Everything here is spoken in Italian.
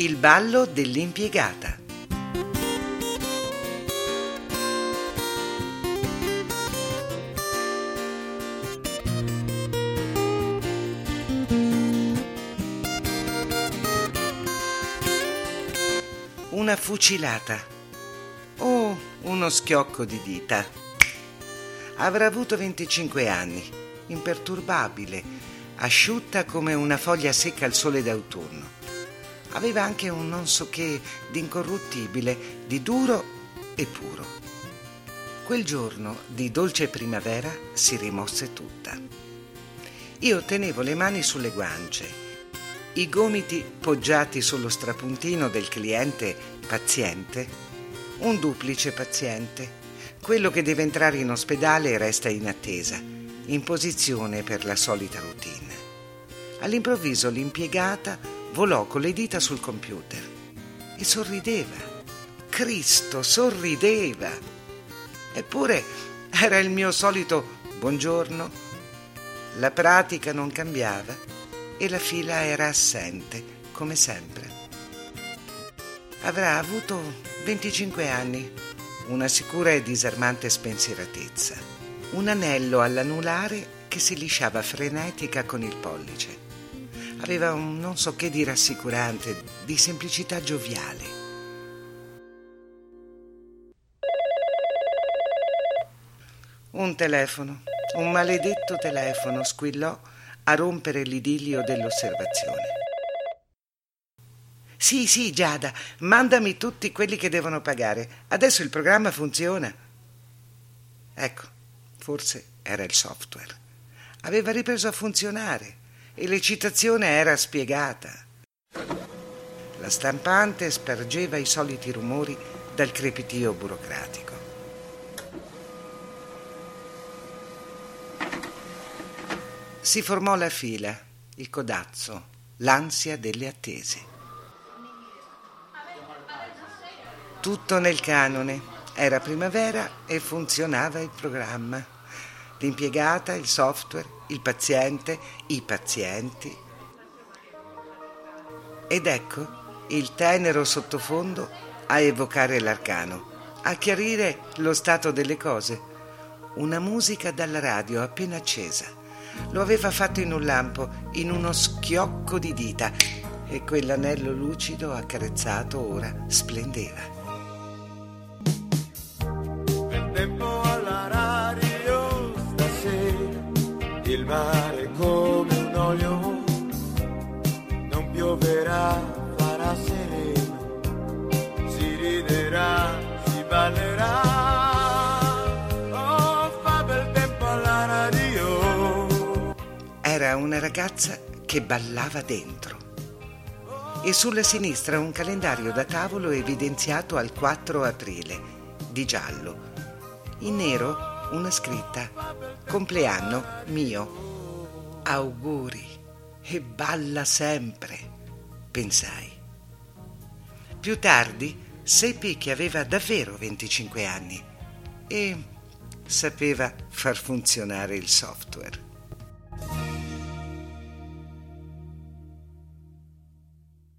Il ballo dell'impiegata. Una fucilata. Oh, uno schiocco di dita. Avrà avuto 25 anni, imperturbabile, asciutta come una foglia secca al sole d'autunno. Aveva anche un non so che di incorruttibile, di duro e puro. Quel giorno di dolce primavera si rimosse tutta. Io tenevo le mani sulle guance i gomiti poggiati sullo strapuntino del cliente paziente, un duplice paziente, quello che deve entrare in ospedale e resta in attesa, in posizione per la solita routine. All'improvviso l'impiegata volò con le dita sul computer e sorrideva. Cristo, sorrideva. Eppure era il mio solito buongiorno. La pratica non cambiava e la fila era assente, come sempre. Avrà avuto 25 anni, una sicura e disarmante spensieratezza, un anello all'anulare che si lisciava frenetica con il pollice. Aveva un non so che di rassicurante, di semplicità gioviale. Un telefono, un maledetto telefono squillò a rompere l'idillio dell'osservazione. Sì, sì, Giada, mandami tutti quelli che devono pagare. Adesso il programma funziona. Ecco, forse era il software. Aveva ripreso a funzionare e l'eccitazione era spiegata. La stampante spargeva i soliti rumori dal crepitio burocratico. Si formò la fila, il codazzo, l'ansia delle attese. Tutto nel canone. Era primavera e funzionava il programma. L'impiegata, il software, il paziente, i pazienti. Ed ecco il tenero sottofondo a evocare l'arcano, a chiarire lo stato delle cose. Una musica dalla radio appena accesa lo aveva fatto in un lampo, in uno schiocco di dita, e quell'anello lucido accarezzato ora splendeva. Si ballerà. Era una ragazza che ballava dentro. E sulla sinistra un calendario da tavolo evidenziato al 4 aprile, di giallo. In nero una scritta, compleanno mio. Auguri. E balla sempre, pensai. Più tardi seppi che aveva davvero 25 anni e sapeva far funzionare il software.